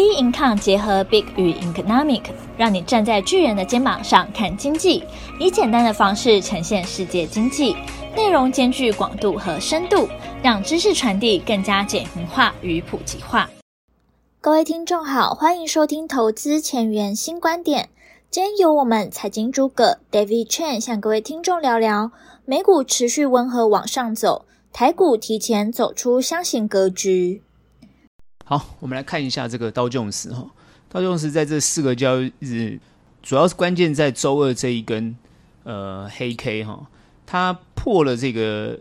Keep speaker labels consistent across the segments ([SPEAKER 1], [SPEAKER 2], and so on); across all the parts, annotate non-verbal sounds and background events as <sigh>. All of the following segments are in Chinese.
[SPEAKER 1] B Income 结合 Big 与 Economic，让你站在巨人的肩膀上看经济，以简单的方式呈现世界经济，内容兼具广度和深度，让知识传递更加简明化与普及化。各位听众好，欢迎收听投资前沿新观点。今天由我们财经诸葛 David Chen 向各位听众聊聊美股持续温和往上走，台股提前走出箱型格局。
[SPEAKER 2] 好，我们来看一下这个刀琼斯哈，刀琼斯在这四个交易日，主要是关键在周二这一根呃黑 K 哈，它破了这个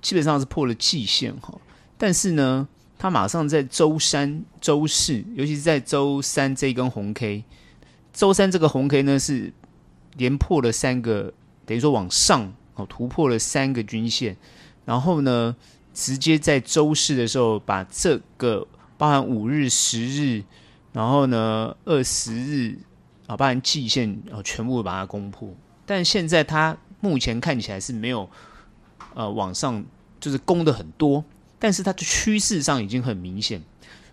[SPEAKER 2] 基本上是破了季线哈，但是呢，它马上在周三、周四，尤其是在周三这一根红 K，周三这个红 K 呢是连破了三个，等于说往上哦突破了三个均线，然后呢，直接在周四的时候把这个。包含五日、十日，然后呢，二十日啊，包含季线啊，全部把它攻破。但现在它目前看起来是没有呃往上，就是攻的很多，但是它的趋势上已经很明显。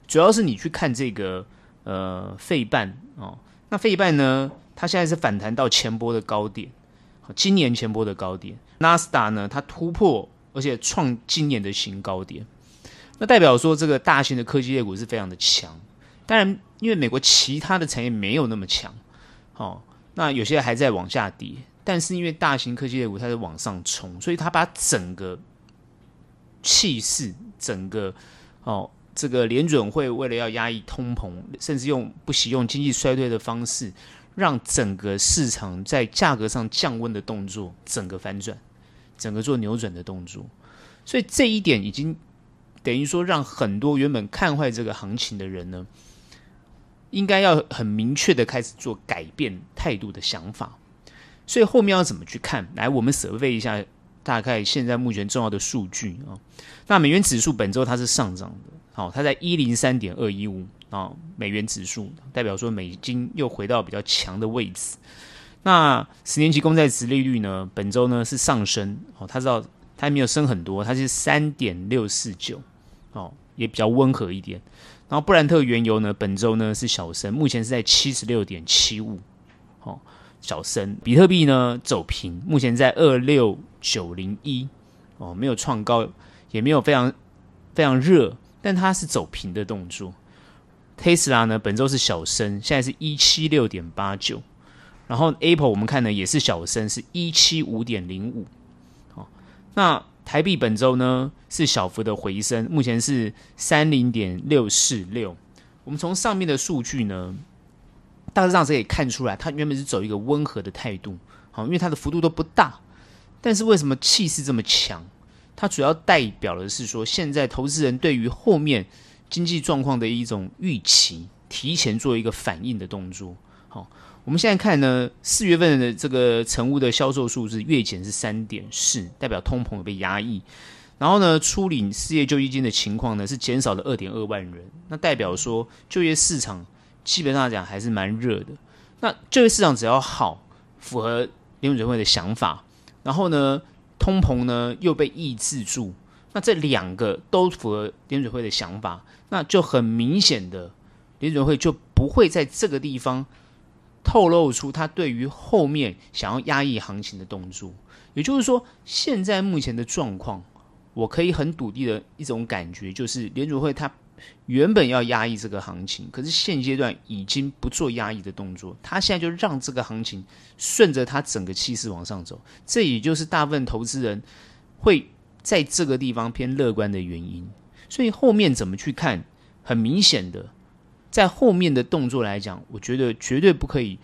[SPEAKER 2] 主要是你去看这个呃费半哦，那费半呢，它现在是反弹到前波的高点，今年前波的高点。纳斯达呢，它突破而且创今年的新高点。那代表说，这个大型的科技类股是非常的强。当然，因为美国其他的产业没有那么强，哦，那有些还在往下跌。但是因为大型科技类股它是往上冲，所以它把整个气势，整个哦，这个联准会为了要压抑通膨，甚至用不惜用经济衰退的方式，让整个市场在价格上降温的动作，整个反转，整个做扭转的动作。所以这一点已经。等于说，让很多原本看坏这个行情的人呢，应该要很明确的开始做改变态度的想法。所以后面要怎么去看？来，我们 survey 一下大概现在目前重要的数据啊。那美元指数本周它是上涨的，好，它在一零三点二一五啊，美元指数代表说美金又回到比较强的位置。那十年期公债殖利率呢，本周呢是上升，哦，它知道它还没有升很多，它是三点六四九。哦，也比较温和一点。然后布兰特原油呢，本周呢是小升，目前是在七十六点七五，哦，小升。比特币呢走平，目前在二六九零一，哦，没有创高，也没有非常非常热，但它是走平的动作。特斯拉呢，本周是小升，现在是一七六点八九。然后 Apple 我们看呢也是小升，是一七五点零五。哦，那。台币本周呢是小幅的回升，目前是三零点六四六。我们从上面的数据呢，大致上是可以看出来，它原本是走一个温和的态度，好，因为它的幅度都不大。但是为什么气势这么强？它主要代表的是说，现在投资人对于后面经济状况的一种预期，提前做一个反应的动作，好。我们现在看呢，四月份的这个成屋的销售数字月减是三点四，代表通膨有被压抑。然后呢，初领失业救济金的情况呢是减少了二点二万人，那代表说就业市场基本上来讲还是蛮热的。那就业市场只要好，符合联准会的想法，然后呢，通膨呢又被抑制住，那这两个都符合联准会的想法，那就很明显的联准会就不会在这个地方。透露出他对于后面想要压抑行情的动作，也就是说，现在目前的状况，我可以很笃定的一种感觉，就是联储会它原本要压抑这个行情，可是现阶段已经不做压抑的动作，他现在就让这个行情顺着他整个气势往上走，这也就是大部分投资人会在这个地方偏乐观的原因。所以后面怎么去看，很明显的。在后面的动作来讲，我觉得绝对不可以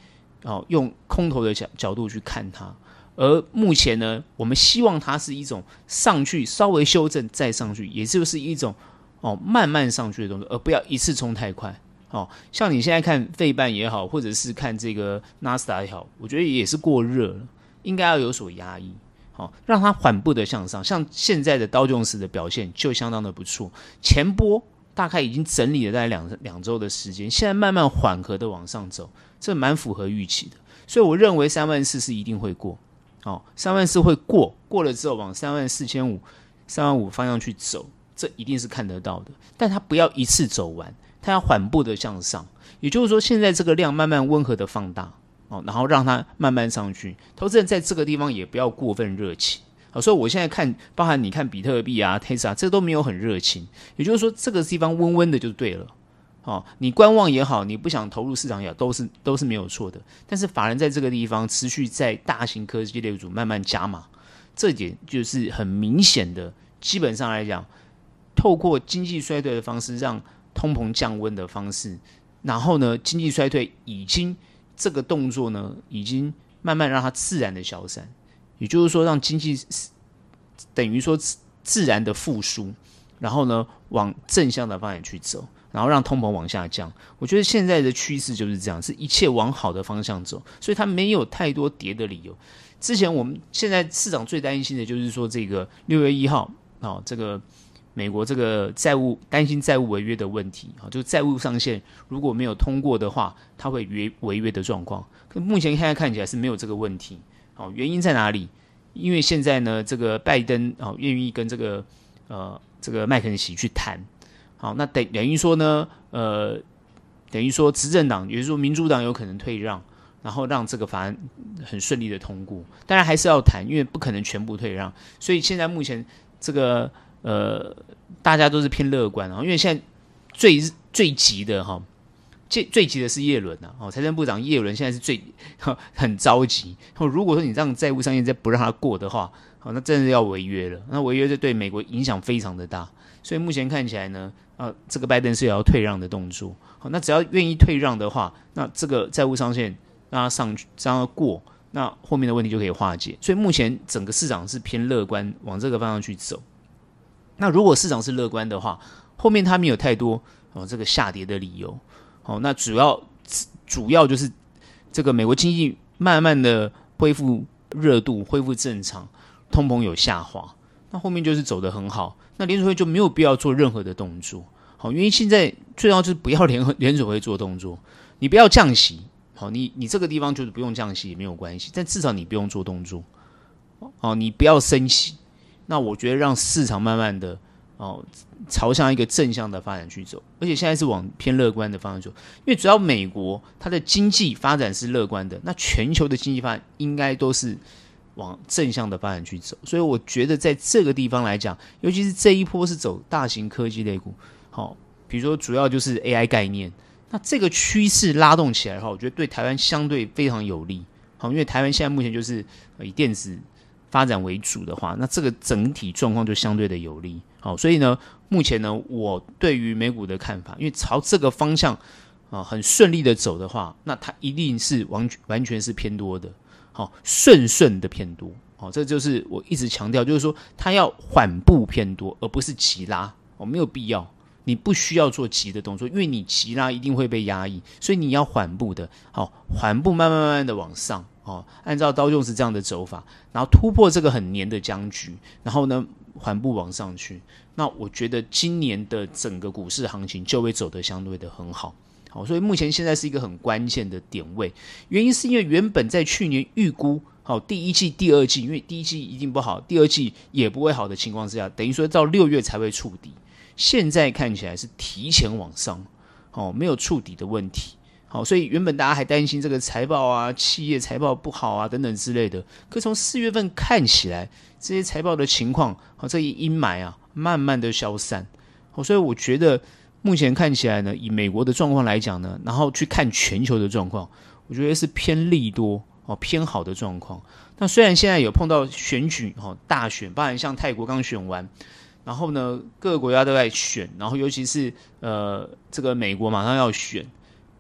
[SPEAKER 2] 哦用空头的角角度去看它。而目前呢，我们希望它是一种上去稍微修正再上去，也就是一种哦慢慢上去的动作，而不要一次冲太快。哦，像你现在看费半也好，或者是看这个纳斯达也好，我觉得也是过热了，应该要有所压抑，好、哦、让它缓步的向上。像现在的道琼斯的表现就相当的不错，前波。大概已经整理了大概两两周的时间，现在慢慢缓和的往上走，这蛮符合预期的。所以我认为三万四是一定会过，哦，三万四会过，过了之后往三万四千五、三万五方向去走，这一定是看得到的。但它不要一次走完，它要缓步的向上。也就是说，现在这个量慢慢温和的放大哦，然后让它慢慢上去。投资人在这个地方也不要过分热情。好，所以我现在看，包含你看比特币啊、Tesla，这都没有很热情。也就是说，这个地方温温的就对了。哦，你观望也好，你不想投入市场也好，都是都是没有错的。但是法人在这个地方持续在大型科技类组慢慢加码，这点就是很明显的。基本上来讲，透过经济衰退的方式让通膨降温的方式，然后呢，经济衰退已经这个动作呢，已经慢慢让它自然的消散。也就是说，让经济等于说自然的复苏，然后呢，往正向的方向去走，然后让通膨往下降。我觉得现在的趋势就是这样，是一切往好的方向走，所以它没有太多跌的理由。之前我们现在市场最担心的就是说，这个六月一号啊，这个美国这个债务担心债务违约的问题啊，就债务上限如果没有通过的话，它会违违约的状况。可目前现在看起来是没有这个问题。哦，原因在哪里？因为现在呢，这个拜登哦愿意跟这个呃这个麦肯锡去谈，好，那等等于说呢，呃，等于说执政党，也就是说民主党有可能退让，然后让这个法案很顺利的通过。当然还是要谈，因为不可能全部退让，所以现在目前这个呃大家都是偏乐观啊，因为现在最最急的哈。最最急的是叶伦呐，哦，财政部长叶伦现在是最 <laughs> 很着急。如果说你让债务上限再不让他过的话，好，那真的要违约了。那违约就对美国影响非常的大。所以目前看起来呢，呃，这个拜登是要退让的动作。好，那只要愿意退让的话，那这个债务上限让他上去，让他过，那后面的问题就可以化解。所以目前整个市场是偏乐观，往这个方向去走。那如果市场是乐观的话，后面他没有太多哦这个下跌的理由。好，那主要主要就是这个美国经济慢慢的恢复热度，恢复正常，通膨有下滑，那后面就是走得很好，那联储会就没有必要做任何的动作。好，因为现在最重要就是不要联 <laughs> 联储会做动作，你不要降息，好，你你这个地方就是不用降息也没有关系，但至少你不用做动作，哦，你不要升息，那我觉得让市场慢慢的。哦，朝向一个正向的发展去走，而且现在是往偏乐观的方向走，因为只要美国它的经济发展是乐观的，那全球的经济发展应该都是往正向的发展去走。所以我觉得在这个地方来讲，尤其是这一波是走大型科技类股，好、哦，比如说主要就是 AI 概念，那这个趋势拉动起来的话，我觉得对台湾相对非常有利。好、因为台湾现在目前就是以电子发展为主的话，那这个整体状况就相对的有利。好，所以呢，目前呢，我对于美股的看法，因为朝这个方向啊很顺利的走的话，那它一定是完完全是偏多的，好，顺顺的偏多，好，这就是我一直强调，就是说它要缓步偏多，而不是急拉，哦，没有必要，你不需要做急的动作，因为你急拉一定会被压抑，所以你要缓步的，好，缓步慢慢慢慢的往上，哦，按照刀用是这样的走法，然后突破这个很黏的僵局，然后呢，缓步往上去，那我觉得今年的整个股市行情就会走得相对的很好，好，所以目前现在是一个很关键的点位，原因是因为原本在去年预估好第一季、第二季，因为第一季一定不好，第二季也不会好的情况之下，等于说到六月才会触底，现在看起来是提前往上，哦，没有触底的问题。好，所以原本大家还担心这个财报啊，企业财报不好啊等等之类的。可从四月份看起来，这些财报的情况，好，这一阴霾啊，慢慢的消散。好，所以我觉得目前看起来呢，以美国的状况来讲呢，然后去看全球的状况，我觉得是偏利多哦，偏好的状况。那虽然现在有碰到选举哦，大选，包含像泰国刚选完，然后呢，各个国家都在选，然后尤其是呃，这个美国马上要选。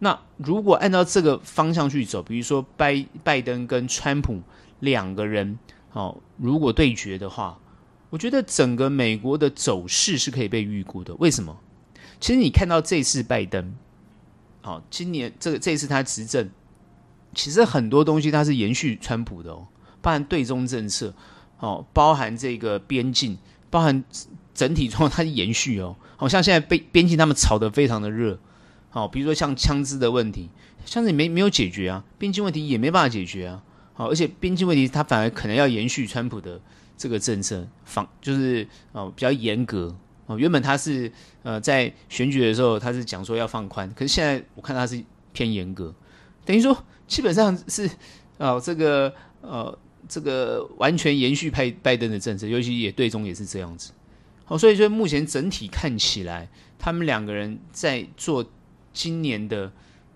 [SPEAKER 2] 那如果按照这个方向去走，比如说拜拜登跟川普两个人，哦，如果对决的话，我觉得整个美国的走势是可以被预估的。为什么？其实你看到这次拜登，好，今年这个这次他执政，其实很多东西他是延续川普的哦，包含对中政策，哦，包含这个边境，包含整体状况，它延续哦。好像现在被边境他们炒得非常的热。好，比如说像枪支的问题，枪支没没有解决啊，边境问题也没办法解决啊。好，而且边境问题它反而可能要延续川普的这个政策，防就是哦比较严格哦，原本他是呃在选举的时候他是讲说要放宽，可是现在我看他是偏严格，等于说基本上是哦这个呃这个完全延续派拜登的政策，尤其也对中也是这样子。好，所以说目前整体看起来，他们两个人在做今年的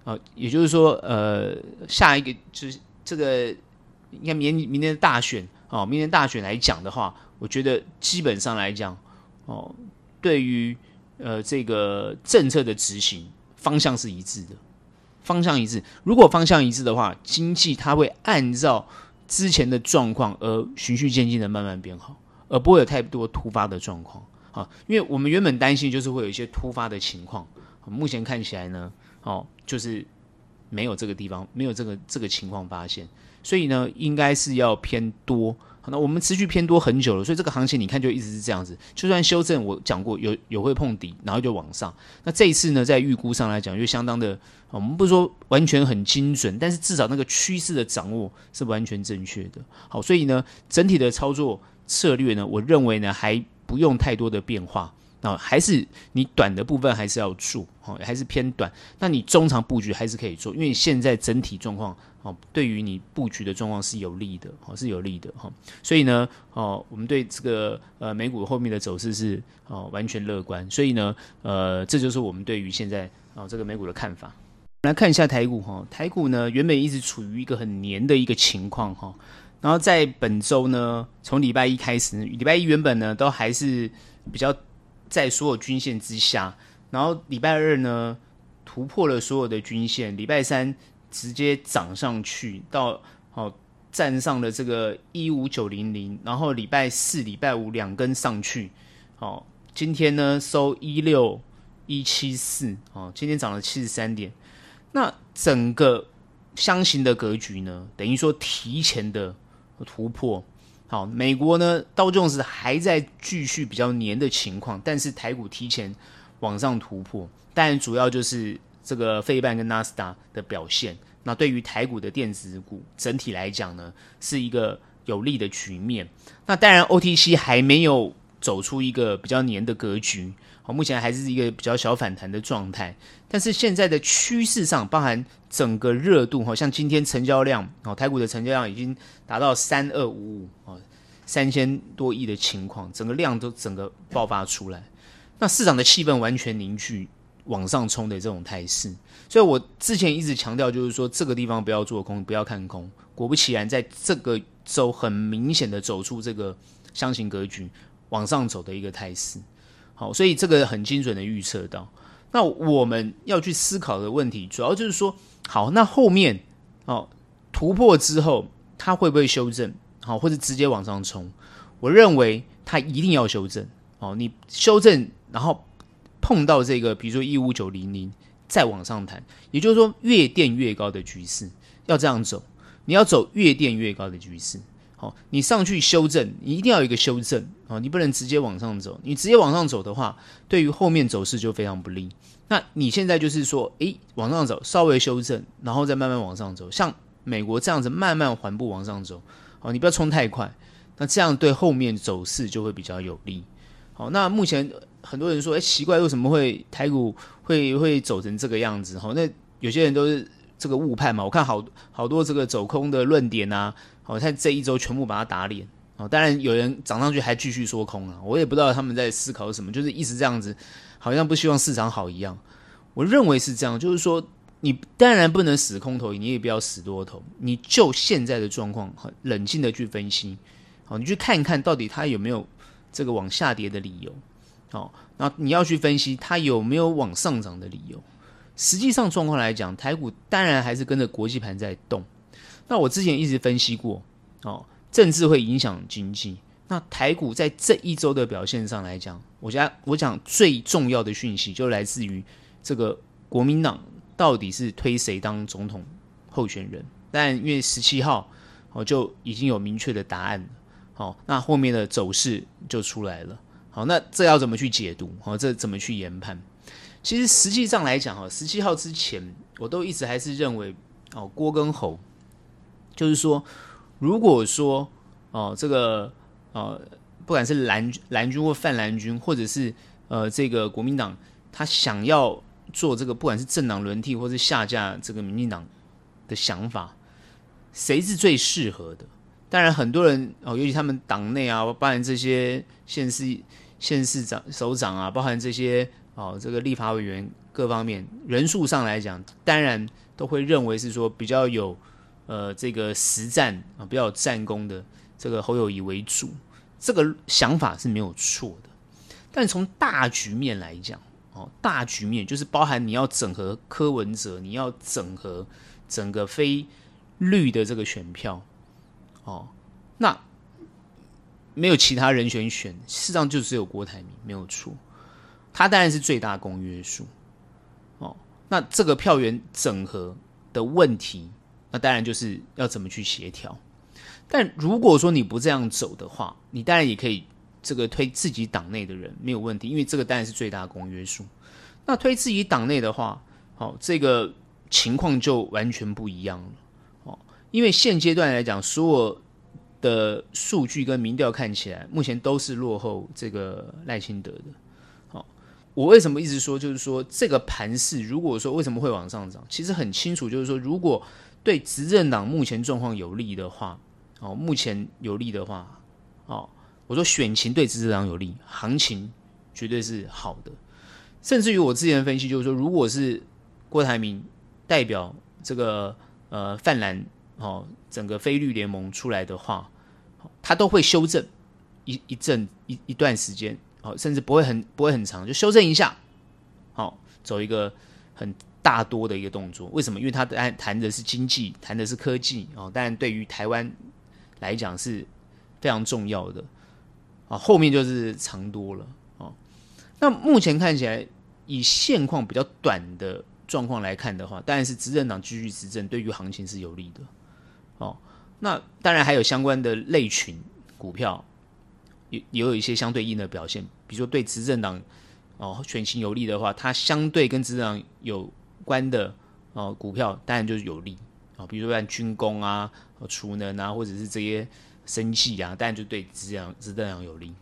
[SPEAKER 2] 呃，也就是说呃下一个就是这个应该明明年的大选哦，明年大选来讲的话，我觉得基本上来讲哦。对于呃这个政策的执行方向是一致的，方向一致。如果方向一致的话，经济它会按照之前的状况而循序渐进的慢慢变好，而不会有太多突发的状况啊。因为我们原本担心就是会有一些突发的情况，目前看起来呢，哦，就是没有这个地方没有这个这个情况发现，所以呢，应该是要偏多。那我们持续偏多很久了，所以这个行情你看就一直是这样子。就算修正，我讲过有有会碰底，然后就往上。那这一次呢，在预估上来讲，就相当的，我们不说完全很精准，但是至少那个趋势的掌握是完全正确的。好，所以呢，整体的操作策略呢，我认为呢还不用太多的变化。那还是你短的部分还是要做，哦，还是偏短。那你中长布局还是可以做，因为现在整体状况。哦，对于你布局的状况是有利的，哦，是有利的哈，所以呢，哦，我们对这个呃美股后面的走势是哦完全乐观，所以呢，呃，这就是我们对于现在哦这个美股的看法。我们来看一下台股哈，台股呢原本一直处于一个很黏的一个情况哈，然后在本周呢，从礼拜一开始，礼拜一原本呢都还是比较在所有均线之下，然后礼拜二呢突破了所有的均线，礼拜三。直接涨上去到哦，站上了这个一五九零零，然后礼拜四、礼拜五两根上去，哦，今天呢收一六一七四，哦，今天涨了七十三点。那整个箱型的格局呢，等于说提前的突破。好，美国呢道琼斯还在继续比较黏的情况，但是台股提前往上突破，但主要就是。这个费半跟纳斯达的表现，那对于台股的电子股整体来讲呢，是一个有利的局面。那当然，OTC 还没有走出一个比较黏的格局，好，目前还是一个比较小反弹的状态。但是现在的趋势上，包含整个热度，好像今天成交量，哦，台股的成交量已经达到三二五五，哦，三千多亿的情况，整个量都整个爆发出来，那市场的气氛完全凝聚。往上冲的这种态势，所以我之前一直强调，就是说这个地方不要做空，不要看空。果不其然，在这个周很明显的走出这个箱型格局往上走的一个态势。好，所以这个很精准的预测到。那我们要去思考的问题，主要就是说，好，那后面哦突破之后，它会不会修正？好，或者直接往上冲？我认为它一定要修正。哦，你修正，然后。碰到这个，比如说一五九零零，再往上弹，也就是说越垫越高的局势要这样走，你要走越垫越高的局势。好，你上去修正，你一定要有一个修正啊，你不能直接往上走。你直接往上走的话，对于后面走势就非常不利。那你现在就是说，诶，往上走，稍微修正，然后再慢慢往上走，像美国这样子慢慢缓步往上走。好，你不要冲太快，那这样对后面走势就会比较有利。好，那目前。很多人说：“哎，奇怪，为什么会台股会会走成这个样子？哈，那有些人都是这个误判嘛。我看好好多这个走空的论点啊，哦，他这一周全部把它打脸。哦，当然有人涨上去还继续说空啊，我也不知道他们在思考什么，就是一直这样子，好像不希望市场好一样。我认为是这样，就是说你当然不能死空头，你也不要死多头，你就现在的状况很冷静的去分析，好，你去看一看到底它有没有这个往下跌的理由。”好，那你要去分析它有没有往上涨的理由。实际上状况来讲，台股当然还是跟着国际盘在动。那我之前一直分析过，哦，政治会影响经济。那台股在这一周的表现上来讲，我觉得我讲最重要的讯息就来自于这个国民党到底是推谁当总统候选人。但因为十七号哦就已经有明确的答案了，好，那后面的走势就出来了。好，那这要怎么去解读？好，这怎么去研判？其实实际上来讲，哈，十七号之前，我都一直还是认为，哦，郭跟侯，就是说，如果说，哦，这个，呃，不管是蓝蓝军或泛蓝军，或者是呃，这个国民党他想要做这个，不管是政党轮替或是下架这个民进党的想法，谁是最适合的？当然，很多人哦，尤其他们党内啊，包含这些县市县市长首长啊，包含这些哦，这个立法委员各方面人数上来讲，当然都会认为是说比较有呃这个实战啊，比较有战功的这个侯友谊为主，这个想法是没有错的。但从大局面来讲，哦，大局面就是包含你要整合柯文哲，你要整合整个非绿的这个选票。哦，那没有其他人选选，事实上就只有郭台铭没有错，他当然是最大公约数。哦，那这个票源整合的问题，那当然就是要怎么去协调。但如果说你不这样走的话，你当然也可以这个推自己党内的人没有问题，因为这个当然是最大公约数。那推自己党内的话，好，这个情况就完全不一样了哦。因为现阶段来讲，所有的数据跟民调看起来，目前都是落后这个赖清德的。好，我为什么一直说，就是说这个盘势，如果说为什么会往上涨，其实很清楚，就是说如果对执政党目前状况有利的话，哦，目前有利的话，哦，我说选情对执政党有利，行情绝对是好的。甚至于我之前分析，就是说，如果是郭台铭代表这个呃泛蓝。哦，整个非绿联盟出来的话，他都会修正一一阵一一段时间，哦，甚至不会很不会很长，就修正一下，好，走一个很大多的一个动作。为什么？因为他谈谈的是经济，谈的是科技，哦，但对于台湾来讲是非常重要的，啊，后面就是长多了，哦，那目前看起来以现况比较短的状况来看的话，当然是执政党继续执政，对于行情是有利的。哦，那当然还有相关的类群股票，也也有一些相对应的表现。比如说对执政党哦选情有利的话，它相对跟执政党有关的哦股票，当然就是有利啊、比如说像军工啊、储能啊，或者是这些生技啊，当然就对执政党执政党有利。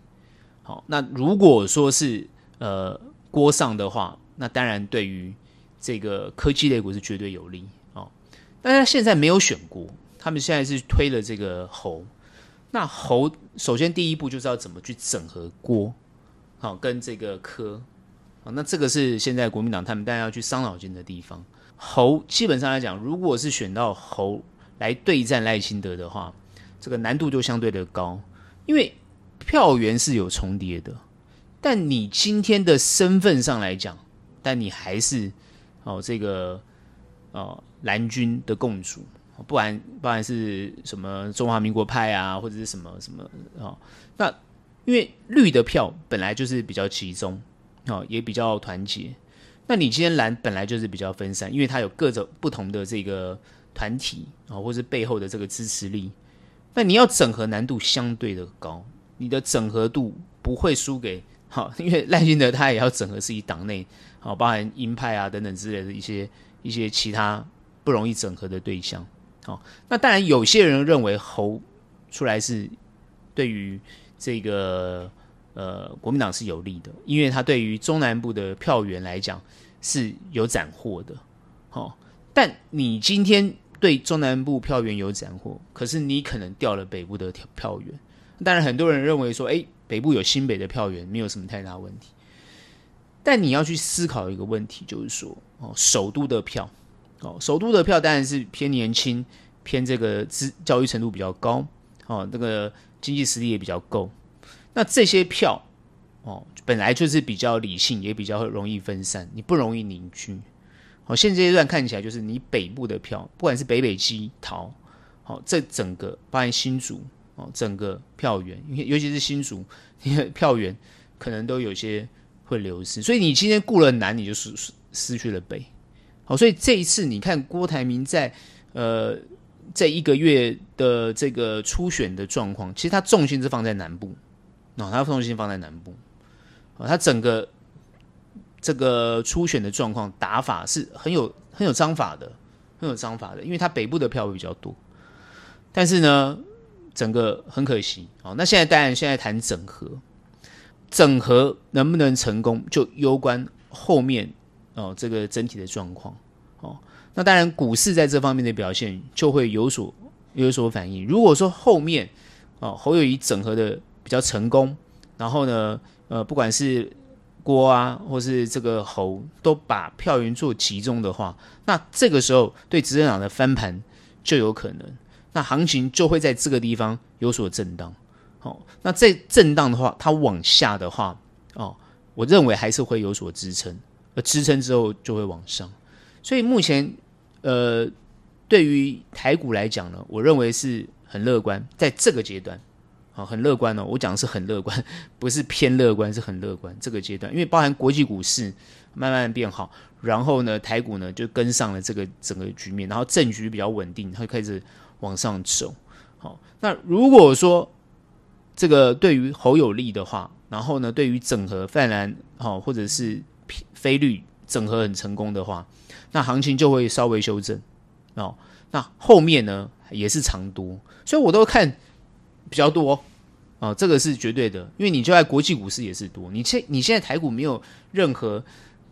[SPEAKER 2] 好、那如果说是呃锅上的话，那当然对于这个科技类股是绝对有利哦。但是现在没有选锅。他们现在是推了这个侯，那侯首先第一步就是要怎么去整合锅，好跟这个科，那这个是现在国民党他们大家要去伤脑筋的地方。侯基本上来讲，如果是选到侯来对战赖清德的话，这个难度就相对的高，因为票源是有重叠的，但你今天的身份上来讲，但你还是哦这个哦蓝军的共主。不然不然是什么中华民国派啊，或者是什么什么、哦，那因为绿的票本来就是比较集中，哦，也比较团结。那你今天蓝本来就是比较分散，因为它有各种不同的这个团体啊、哦，或是背后的这个支持力。那你要整合难度相对的高，你的整合度不会输给好、哦，因为赖清德他也要整合自己党内，好、哦，包含鹰派啊等等之类的一些一些其他不容易整合的对象。哦，那当然，有些人认为侯出来是对于这个呃国民党是有利的，因为他对于中南部的票源来讲是有斩获的。哦，但你今天对中南部票源有斩获，可是你可能掉了北部的票源。当然，很多人认为说，哎，北部有新北的票源，没有什么太大问题。但你要去思考一个问题，就是说，哦，首都的票。哦，首都的票当然是偏年轻，偏这个资教育程度比较高，哦，那个经济实力也比较够。那这些票，哦，本来就是比较理性，也比较容易分散，你不容易凝聚。哦，现阶段看起来就是你北部的票，不管是北北基桃，哦，这整个包含新竹，哦，整个票源，尤其是新竹，因为票源可能都有些会流失，所以你今天顾了南，你就失失去了北。好，所以这一次你看郭台铭在呃这一个月的这个初选的状况，其实他重心是放在南部，哦，他重心放在南部，哦，他整个这个初选的状况打法是很有很有章法的，很有章法的，因为他北部的票会比较多，但是呢，整个很可惜，哦，那现在当然现在谈整合，整合能不能成功，就攸关后面哦这个整体的状况哦。那当然，股市在这方面的表现就会有所有所反应。如果说后面哦侯友谊整合的比较成功，然后呢，呃，不管是郭啊，或是这个侯都把票源做集中的话，那这个时候对执政党的翻盘就有可能，那行情就会在这个地方有所震荡。哦，那这震荡的话，它往下的话，哦，我认为还是会有所支撑，而支撑之后就会往上。所以目前，呃，对于台股来讲呢，我认为是很乐观，在这个阶段，哦，很乐观哦。我讲的是很乐观，不是偏乐观，是很乐观这个阶段，因为包含国际股市慢慢变好，然后呢，台股呢就跟上了这个整个局面，然后政局比较稳定，会开始往上走。好、那如果说，这个对于侯有利的话，然后呢，对于整合泛蓝好，或者是非绿整合很成功的话，那行情就会稍微修正哦。那后面呢也是长多，所以我都看比较多哦，这个是绝对的，因为你就在国际股市也是多，你现你现在台股没有任何。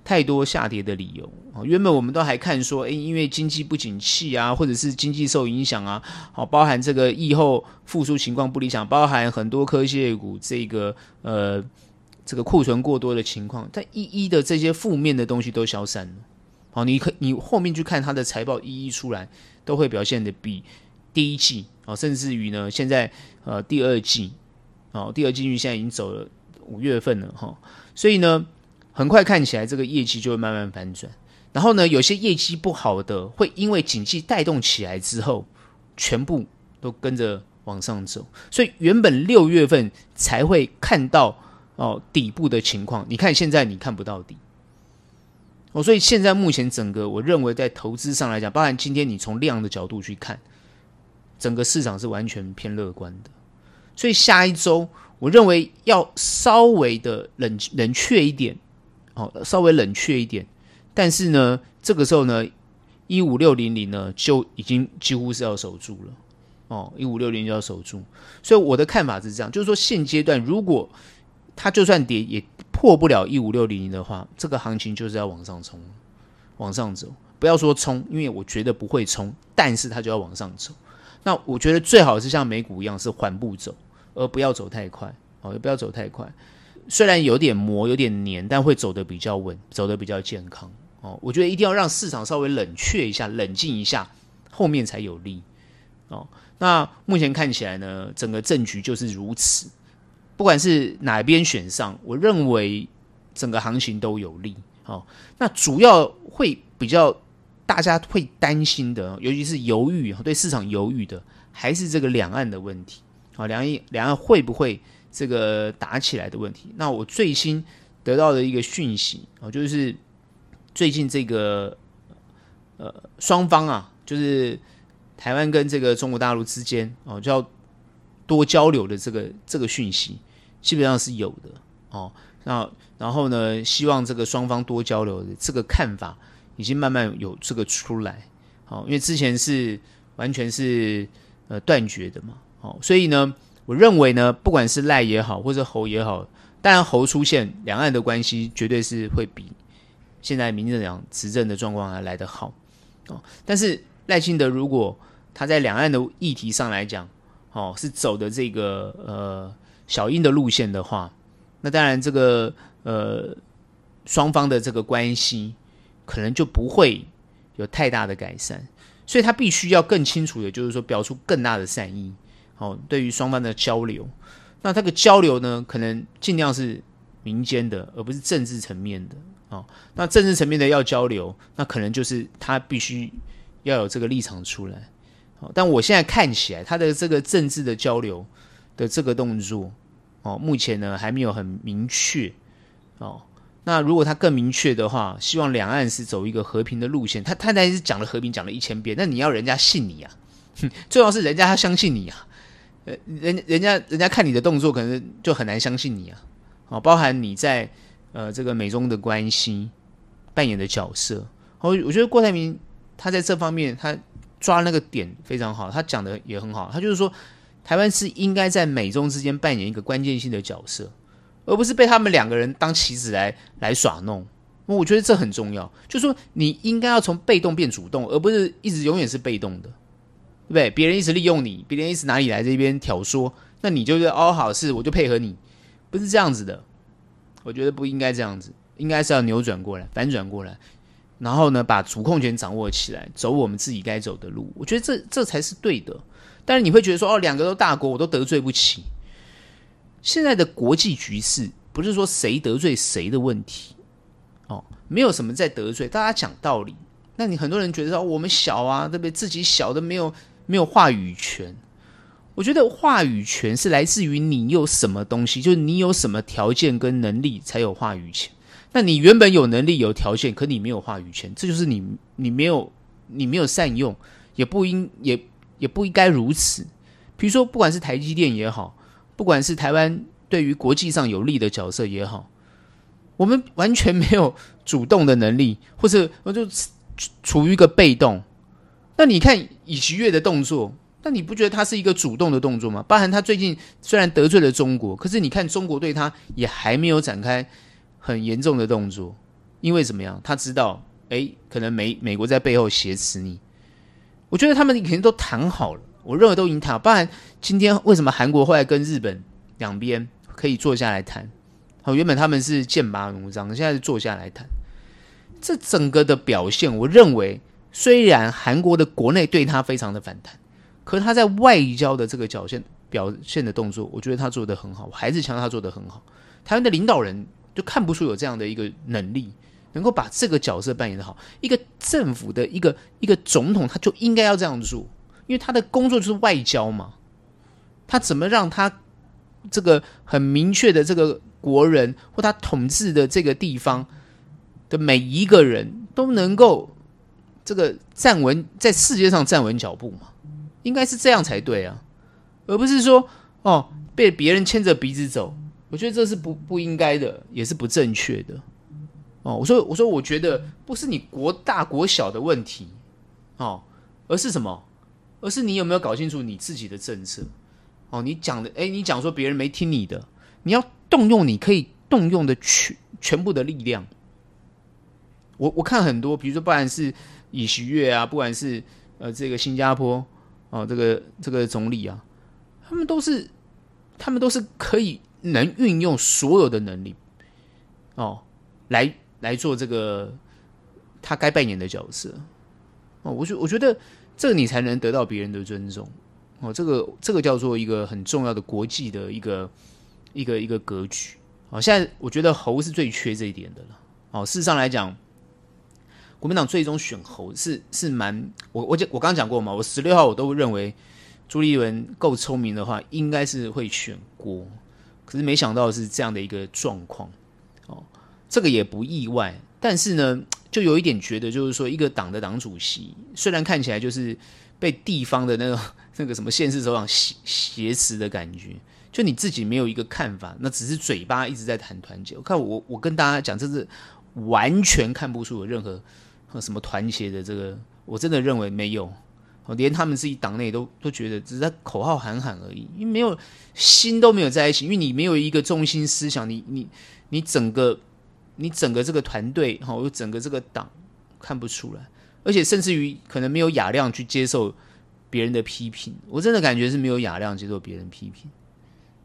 [SPEAKER 2] 太多下跌的理由啊！原本我们都还看说，诶，因为经济不景气啊，或者是经济受影响啊，好，包含这个疫后复苏情况不理想，包含很多科技股这个呃这个库存过多的情况，但一一的这些负面的东西都消散了。好，你可你后面去看它的财报一一出来，都会表现的比第一季啊，甚至于呢，现在呃第二季哦，第二季因为现在已经走了五月份了哈，所以呢。很快看起来，这个业绩就会慢慢反转。然后呢，有些业绩不好的，会因为景气带动起来之后，全部都跟着往上走。所以原本六月份才会看到哦底部的情况，你看现在你看不到底。哦，所以现在目前整个，我认为在投资上来讲，包含今天你从量的角度去看，整个市场是完全偏乐观的。所以下一周，我认为要稍微的冷冷却一点。哦，稍微冷却一点，但是呢，这个时候呢，一五六零零呢就已经几乎是要守住了。哦，一五六零就要守住，所以我的看法是这样，就是说现阶段如果它就算跌也破不了一五六零零的话，这个行情就是要往上冲，往上走。不要说冲，因为我觉得不会冲，但是它就要往上走。那我觉得最好是像美股一样是缓步走，而不要走太快。哦，也不要走太快。虽然有点磨，有点黏，但会走得比较稳，走得比较健康哦。我觉得一定要让市场稍微冷却一下，冷静一下，后面才有利哦。那目前看起来呢，整个政局就是如此。不管是哪边选上，我认为整个行情都有利哦。那主要会比较大家会担心的，尤其是犹豫对市场犹豫的，还是这个两岸的问题啊。两岸两岸会不会？这个打起来的问题，那我最新得到的一个讯息啊，就是最近这个呃双方啊，就是台湾跟这个中国大陆之间哦，就要多交流的这个这个讯息，基本上是有的哦。那然后呢，希望这个双方多交流的这个看法，已经慢慢有这个出来。哦，因为之前是完全是呃断绝的嘛，哦，所以呢。我认为呢，不管是赖也好，或者侯也好，当然侯出现，两岸的关系绝对是会比现在民进党执政的状况还来得好哦。但是赖清德如果他在两岸的议题上来讲，哦，是走的这个呃小英的路线的话，那当然这个呃双方的这个关系可能就不会有太大的改善，所以他必须要更清楚的，就是说表出更大的善意。哦，对于双方的交流，那这个交流呢，可能尽量是民间的，而不是政治层面的。哦，那政治层面的要交流，那可能就是他必须要有这个立场出来。哦，但我现在看起来，他的这个政治的交流的这个动作，哦，目前呢还没有很明确。哦，那如果他更明确的话，希望两岸是走一个和平的路线。他他那是讲了和平，讲了一千遍，那你要人家信你啊？哼，重要是人家他相信你啊。呃，人人家人家看你的动作，可能就很难相信你啊。哦，包含你在呃这个美中的关系扮演的角色。我，我觉得郭台铭他在这方面他抓那个点非常好，他讲的也很好。他就是说，台湾是应该在美中之间扮演一个关键性的角色，而不是被他们两个人当棋子来来耍弄。我觉得这很重要，就是说你应该要从被动变主动，而不是一直永远是被动的，对不对？别人一直利用你，别人一直拿你来这边挑唆，那你就是哦，好事，我就配合你，不是这样子的。我觉得不应该这样子，应该是要扭转过来，反转过来，然后呢，把主控权掌握起来，走我们自己该走的路。我觉得这这才是对的。但是你会觉得说，哦，两个都大国，我都得罪不起。现在的国际局势不是说谁得罪谁的问题。哦，没有什么在得罪，大家讲道理。那你很多人觉得说，我们小啊，对不对？自己小的没有没有话语权。我觉得话语权是来自于你有什么东西，就是你有什么条件跟能力才有话语权。那你原本有能力有条件，可你没有话语权，这就是你你没有你没有善用，也不应也也不应该如此。比如说，不管是台积电也好，不管是台湾对于国际上有利的角色也好。我们完全没有主动的能力，或者我就处于一个被动。那你看尹锡悦的动作，那你不觉得他是一个主动的动作吗？包含他最近虽然得罪了中国，可是你看中国对他也还没有展开很严重的动作，因为怎么样？他知道，诶，可能美美国在背后挟持你。我觉得他们肯定都谈好了，我认为都已经谈好。包含今天为什么韩国后来跟日本两边可以坐下来谈？好，原本他们是剑拔弩张，现在是坐下来谈。这整个的表现，我认为虽然韩国的国内对他非常的反弹，可是他在外交的这个表现表现的动作，我觉得他做的很好，我还是强调他做的很好。台湾的领导人就看不出有这样的一个能力，能够把这个角色扮演的好。一个政府的一个一个总统，他就应该要这样做，因为他的工作就是外交嘛。他怎么让他这个很明确的这个。国人或他统治的这个地方的每一个人都能够这个站稳在世界上站稳脚步嘛？应该是这样才对啊，而不是说哦被别人牵着鼻子走。我觉得这是不不应该的，也是不正确的。哦，我说我说我觉得不是你国大国小的问题哦，而是什么？而是你有没有搞清楚你自己的政策？哦，你讲的诶，你讲说别人没听你的，你要。动用你可以动用的全全部的力量。我我看很多，比如说不管是尹锡悦啊，不管是呃这个新加坡哦，这个这个总理啊，他们都是他们都是可以能运用所有的能力哦，来来做这个他该扮演的角色哦。我觉我觉得这个你才能得到别人的尊重哦。这个这个叫做一个很重要的国际的一个。一个一个格局，哦，现在我觉得侯是最缺这一点的了。哦，事实上来讲，国民党最终选侯是是蛮，我我讲我刚刚讲过嘛，我十六号我都认为朱立伦够聪明的话，应该是会选郭，可是没想到是这样的一个状况。哦，这个也不意外，但是呢，就有一点觉得，就是说一个党的党主席，虽然看起来就是被地方的那个 <laughs> 那个什么县市首长挟挟持的感觉。就你自己没有一个看法，那只是嘴巴一直在谈团结。我看我我跟大家讲，这是完全看不出有任何和什么团结的这个，我真的认为没有。连他们自己党内都都觉得只是在口号喊喊而已，因为没有心都没有在一起，因为你没有一个中心思想，你你你整个你整个这个团队哈，有整个这个党看不出来，而且甚至于可能没有雅量去接受别人的批评。我真的感觉是没有雅量接受别人批评。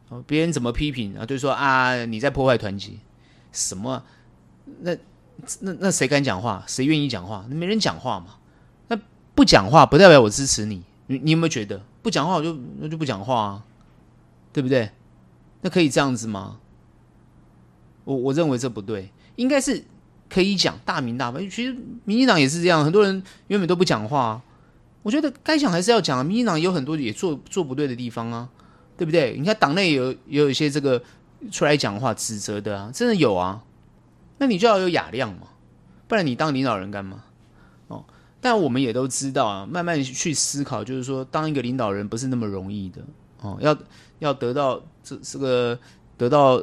[SPEAKER 2] 哦别人怎么批评啊？就说啊，你在破坏团结，什么？那那那谁敢讲话？谁愿意讲话？没人讲话嘛。那不讲话不代表我支持你。你你有没有觉得不讲话我就那就不讲话啊？对不对？那可以这样子吗？我我认为这不对，应该是可以讲大鸣大白。其实民进党也是这样，很多人原本都不讲话。我觉得该讲还是要讲。民进党有很多也做做不对的地方啊。对不对？你看党内有也有一些这个出来讲话指责的啊，真的有啊。那你就要有雅量嘛，不然你当领导人干嘛？哦，但我们也都知道啊，慢慢去思考，就是说当一个领导人不是那么容易的哦，要要得到这这个得到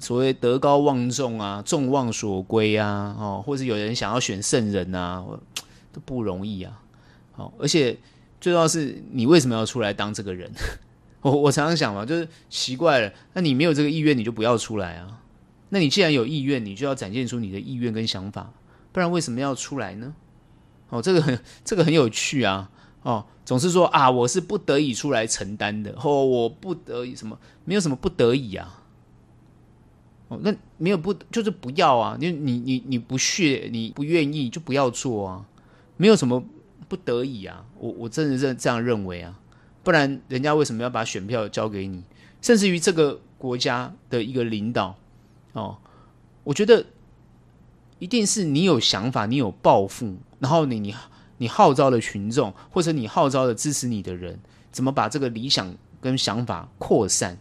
[SPEAKER 2] 所谓德高望重啊，众望所归啊，哦，或者有人想要选圣人啊，<tsk> 都不容易啊。哦，而且最重要是你为什么要出来当这个人？<laughs> 我我常常想嘛，就是奇怪了，那你没有这个意愿，你就不要出来啊。那你既然有意愿，你就要展现出你的意愿跟想法，不然为什么要出来呢？哦，这个很这个很有趣啊。哦，总是说啊，我是不得已出来承担的，或、哦、我不得已什么，没有什么不得已啊。哦，那没有不就是不要啊？你你你你不屑，你不愿意就不要做啊，没有什么不得已啊。我我真的是这样认为啊，不然人家为什么要把选票交给你？甚至于这个国家的一个领导哦，我觉得一定是你有想法，你有抱负，然后你你。你号召了群众，或者你号召了支持你的人，怎么把这个理想跟想法扩散，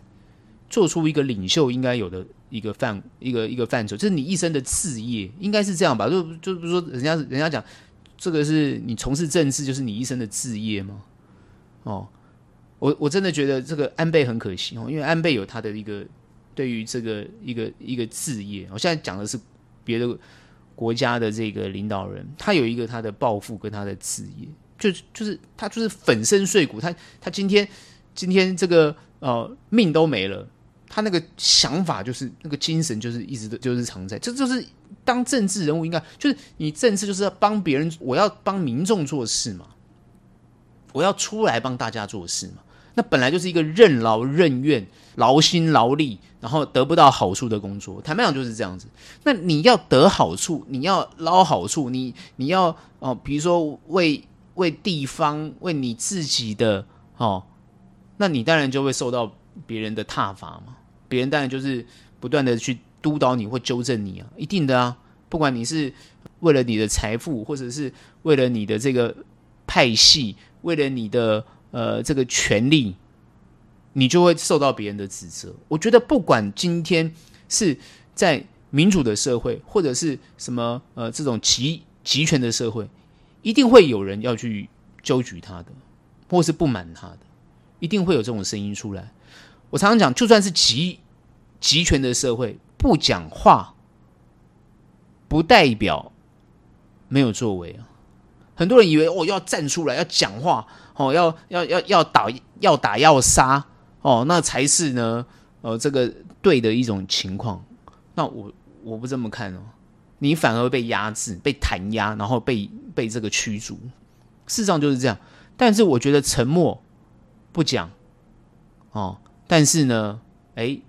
[SPEAKER 2] 做出一个领袖应该有的一个范一个一个范畴，就是你一生的志业，应该是这样吧？就就比如说，人家人家讲这个是你从事政治，就是你一生的志业吗？哦，我我真的觉得这个安倍很可惜哦，因为安倍有他的一个对于这个一个一个志业，我现在讲的是别的。国家的这个领导人，他有一个他的抱负跟他的志业，就就是他就是粉身碎骨，他他今天今天这个呃命都没了，他那个想法就是那个精神就是一直都就是常在，这就是当政治人物应该就是你政治就是要帮别人，我要帮民众做事嘛，我要出来帮大家做事嘛。那本来就是一个任劳任怨、劳心劳力，然后得不到好处的工作。坦白讲就是这样子。那你要得好处，你要捞好处，你你要哦，比如说为为地方、为你自己的哦，那你当然就会受到别人的挞伐嘛。别人当然就是不断的去督导你或纠正你啊，一定的啊。不管你是为了你的财富，或者是为了你的这个派系，为了你的。呃，这个权力，你就会受到别人的指责。我觉得，不管今天是在民主的社会，或者是什么呃这种集集权的社会，一定会有人要去纠举他的，或是不满他的，一定会有这种声音出来。我常常讲，就算是集集权的社会，不讲话，不代表没有作为啊。很多人以为哦，要站出来，要讲话。哦，要要要要打要打要杀哦，那才是呢，呃，这个对的一种情况。那我我不这么看哦，你反而被压制、被弹压，然后被被这个驱逐。事实上就是这样。但是我觉得沉默不讲哦，但是呢，诶，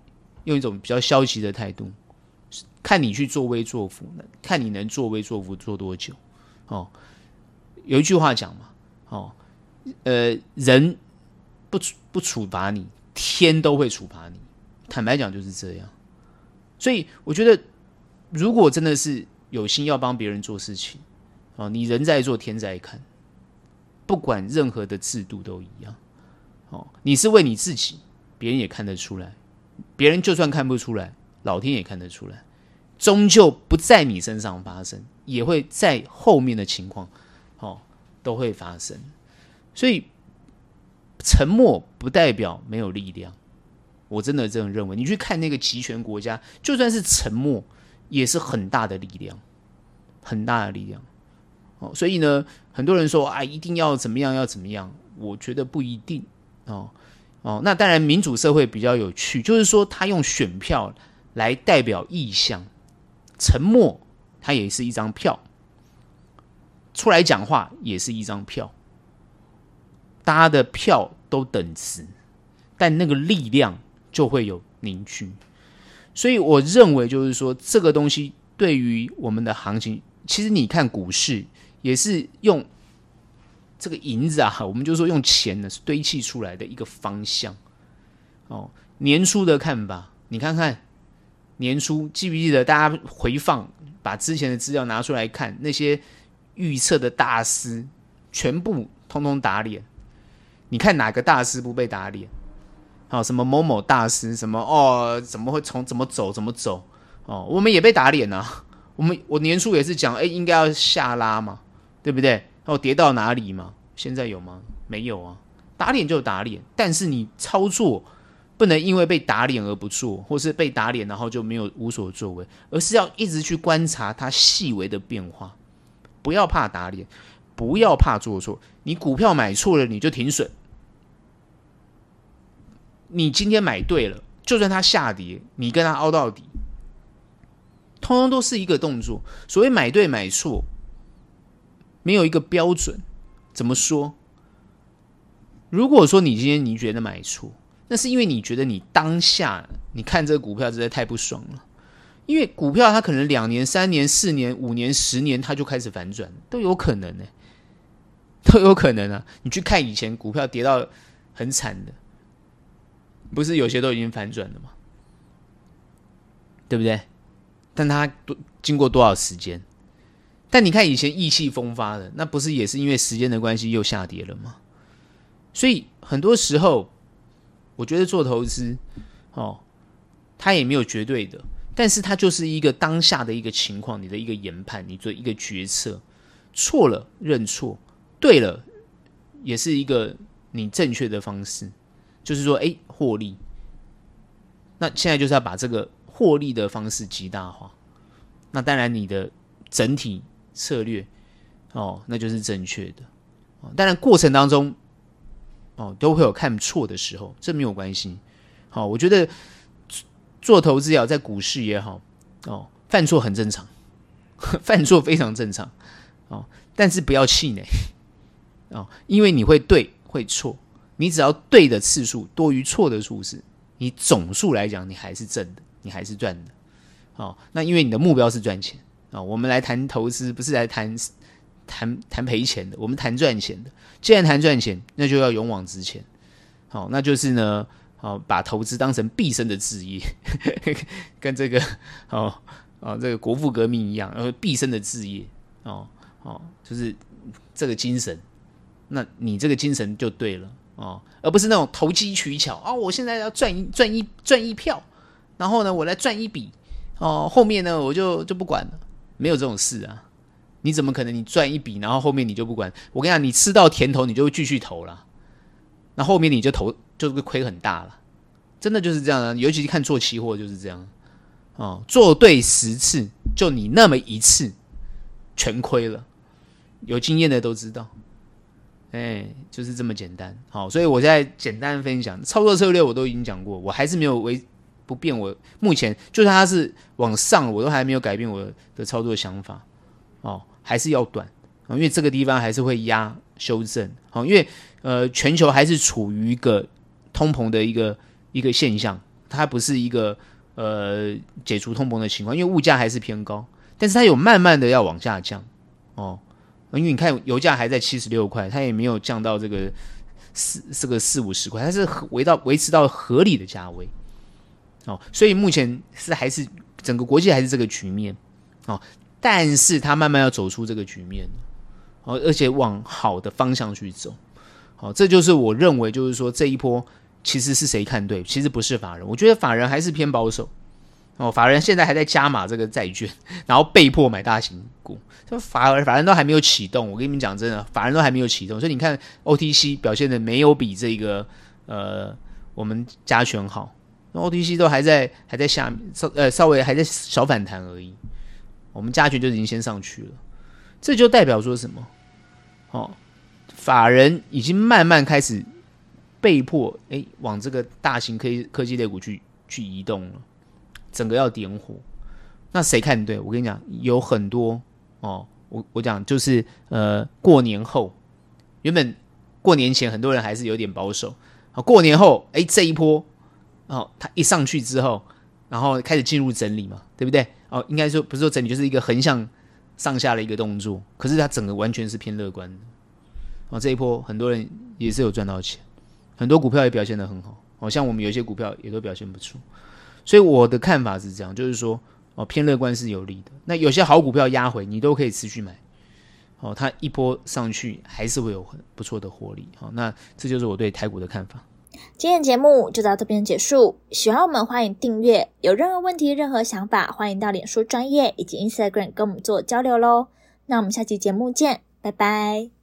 [SPEAKER 2] 用一种比较消极的态度，看你去作威作福，看你能作威作福做多久。哦，有一句话讲嘛，哦。呃，人不不处罚你，天都会处罚你。坦白讲就是这样。所以我觉得，如果真的是有心要帮别人做事情，哦，你人在做天在看，不管任何的制度都一样。哦，你是为你自己，别人也看得出来。别人就算看不出来，老天也看得出来。终究不在你身上发生，也会在后面的情况，哦，都会发生。所以，沉默不代表没有力量。我真的这样认为。你去看那个集权国家，就算是沉默，也是很大的力量，很大的力量。哦，所以呢，很多人说啊，一定要怎么样，要怎么样？我觉得不一定。哦哦，那当然，民主社会比较有趣，就是说他用选票来代表意向，沉默，它也是一张票，出来讲话也是一张票。大家的票都等值，但那个力量就会有凝聚。所以我认为，就是说这个东西对于我们的行情，其实你看股市也是用这个银子啊，我们就说用钱呢是堆砌出来的一个方向。哦，年初的看法，你看看年初记不记得？大家回放把之前的资料拿出来看，那些预测的大师全部通通打脸。你看哪个大师不被打脸？好，什么某某大师，什么哦，怎么会从怎么走怎么走？哦，我们也被打脸啊！我们我年初也是讲，哎，应该要下拉嘛，对不对？哦，跌到哪里吗？现在有吗？没有啊！打脸就打脸，但是你操作不能因为被打脸而不做，或是被打脸然后就没有无所作为，而是要一直去观察它细微的变化，不要怕打脸，不要怕做错。你股票买错了，你就停损。你今天买对了，就算它下跌，你跟它凹到底，通通都是一个动作。所谓买对买错，没有一个标准。怎么说？如果说你今天你觉得买错，那是因为你觉得你当下你看这个股票实在太不爽了。因为股票它可能两年、三年、四年、五年、十年，它就开始反转，都有可能呢，都有可能啊。你去看以前股票跌到很惨的，不是有些都已经反转了吗？对不对？但它多经过多少时间？但你看以前意气风发的，那不是也是因为时间的关系又下跌了吗？所以很多时候，我觉得做投资哦，它也没有绝对的。但是它就是一个当下的一个情况，你的一个研判，你做一个决策，错了认错，对了也是一个你正确的方式，就是说，哎，获利。那现在就是要把这个获利的方式极大化。那当然，你的整体策略哦，那就是正确的。当然，过程当中哦都会有看错的时候，这没有关系。好，我觉得。做投资也好，在股市也好，哦，犯错很正常，<laughs> 犯错非常正常，哦，但是不要气馁，哦，因为你会对会错，你只要对的次数多于错的数字，你总数来讲你还是正的，你还是赚的，哦，那因为你的目标是赚钱啊，哦，我们来谈投资不是来谈谈谈赔钱的，我们谈赚钱的，既然谈赚钱，那就要勇往直前，好，哦，那就是呢。哦，把投资当成毕生的志业，<laughs> 跟这个哦哦这个国富革命一样，然后毕生的志业哦哦，就是这个精神。那你这个精神就对了哦，而不是那种投机取巧啊、哦！我现在要赚一赚一赚一票，然后呢，我来赚一笔哦，后面呢我就就不管了，没有这种事啊！你怎么可能你赚一笔，然后后面你就不管？我跟你讲，你吃到甜头，你就会继续投了，那后面你就投。就是亏很大了，真的就是这样啊！尤其是看做期货就是这样，哦，做对十次，就你那么一次全亏了。有经验的都知道，哎，就是这么简单。好，所以我现在简单分享操作策略，我都已经讲过，我还是没有为不变。我目前就算它是往上，我都还没有改变我的操作想法。哦，还是要短，因为这个地方还是会压修正。好，因为呃，全球还是处于一个。通膨的一个一个现象，它不是一个呃解除通膨的情况，因为物价还是偏高，但是它有慢慢的要往下降哦，因为你看油价还在七十六块，它也没有降到这个四这个四五十块，它是维到维持到合理的价位哦，所以目前是还是整个国际还是这个局面哦，但是它慢慢要走出这个局面哦，而且往好的方向去走，好，这就是我认为就是说这一波。其实是谁看对？其实不是法人，我觉得法人还是偏保守哦。法人现在还在加码这个债券，<laughs> 然后被迫买大型股。这法人法人都还没有启动，我跟你们讲真的，法人都还没有启动。所以你看 OTC 表现的没有比这个呃我们加权好，OTC 都还在还在下面稍呃稍微还在小反弹而已。我们加权就已经先上去了，这就代表说什么？哦，法人已经慢慢开始。被迫哎，往这个大型科技科技类股去去移动了，整个要点火。那谁看对？我跟你讲，有很多哦。我我讲就是呃，过年后，原本过年前很多人还是有点保守。好，过年后哎，这一波哦，它一上去之后，然后开始进入整理嘛，对不对？哦，应该说不是说整理，就是一个横向上下的一个动作。可是它整个完全是偏乐观的。哦，这一波很多人也是有赚到钱。很多股票也表现得很好，好像我们有些股票也都表现不错，所以我的看法是这样，就是说哦，偏乐观是有利的。那有些好股票压回，你都可以持续买，哦，它一波上去还是会有很不错的获利。好，那这就是我对台股的看法。
[SPEAKER 1] 今天节目就到这边结束，喜欢我们欢迎订阅，有任何问题、任何想法，欢迎到脸书专业以及 Instagram 跟我们做交流喽。那我们下期节目见，拜拜。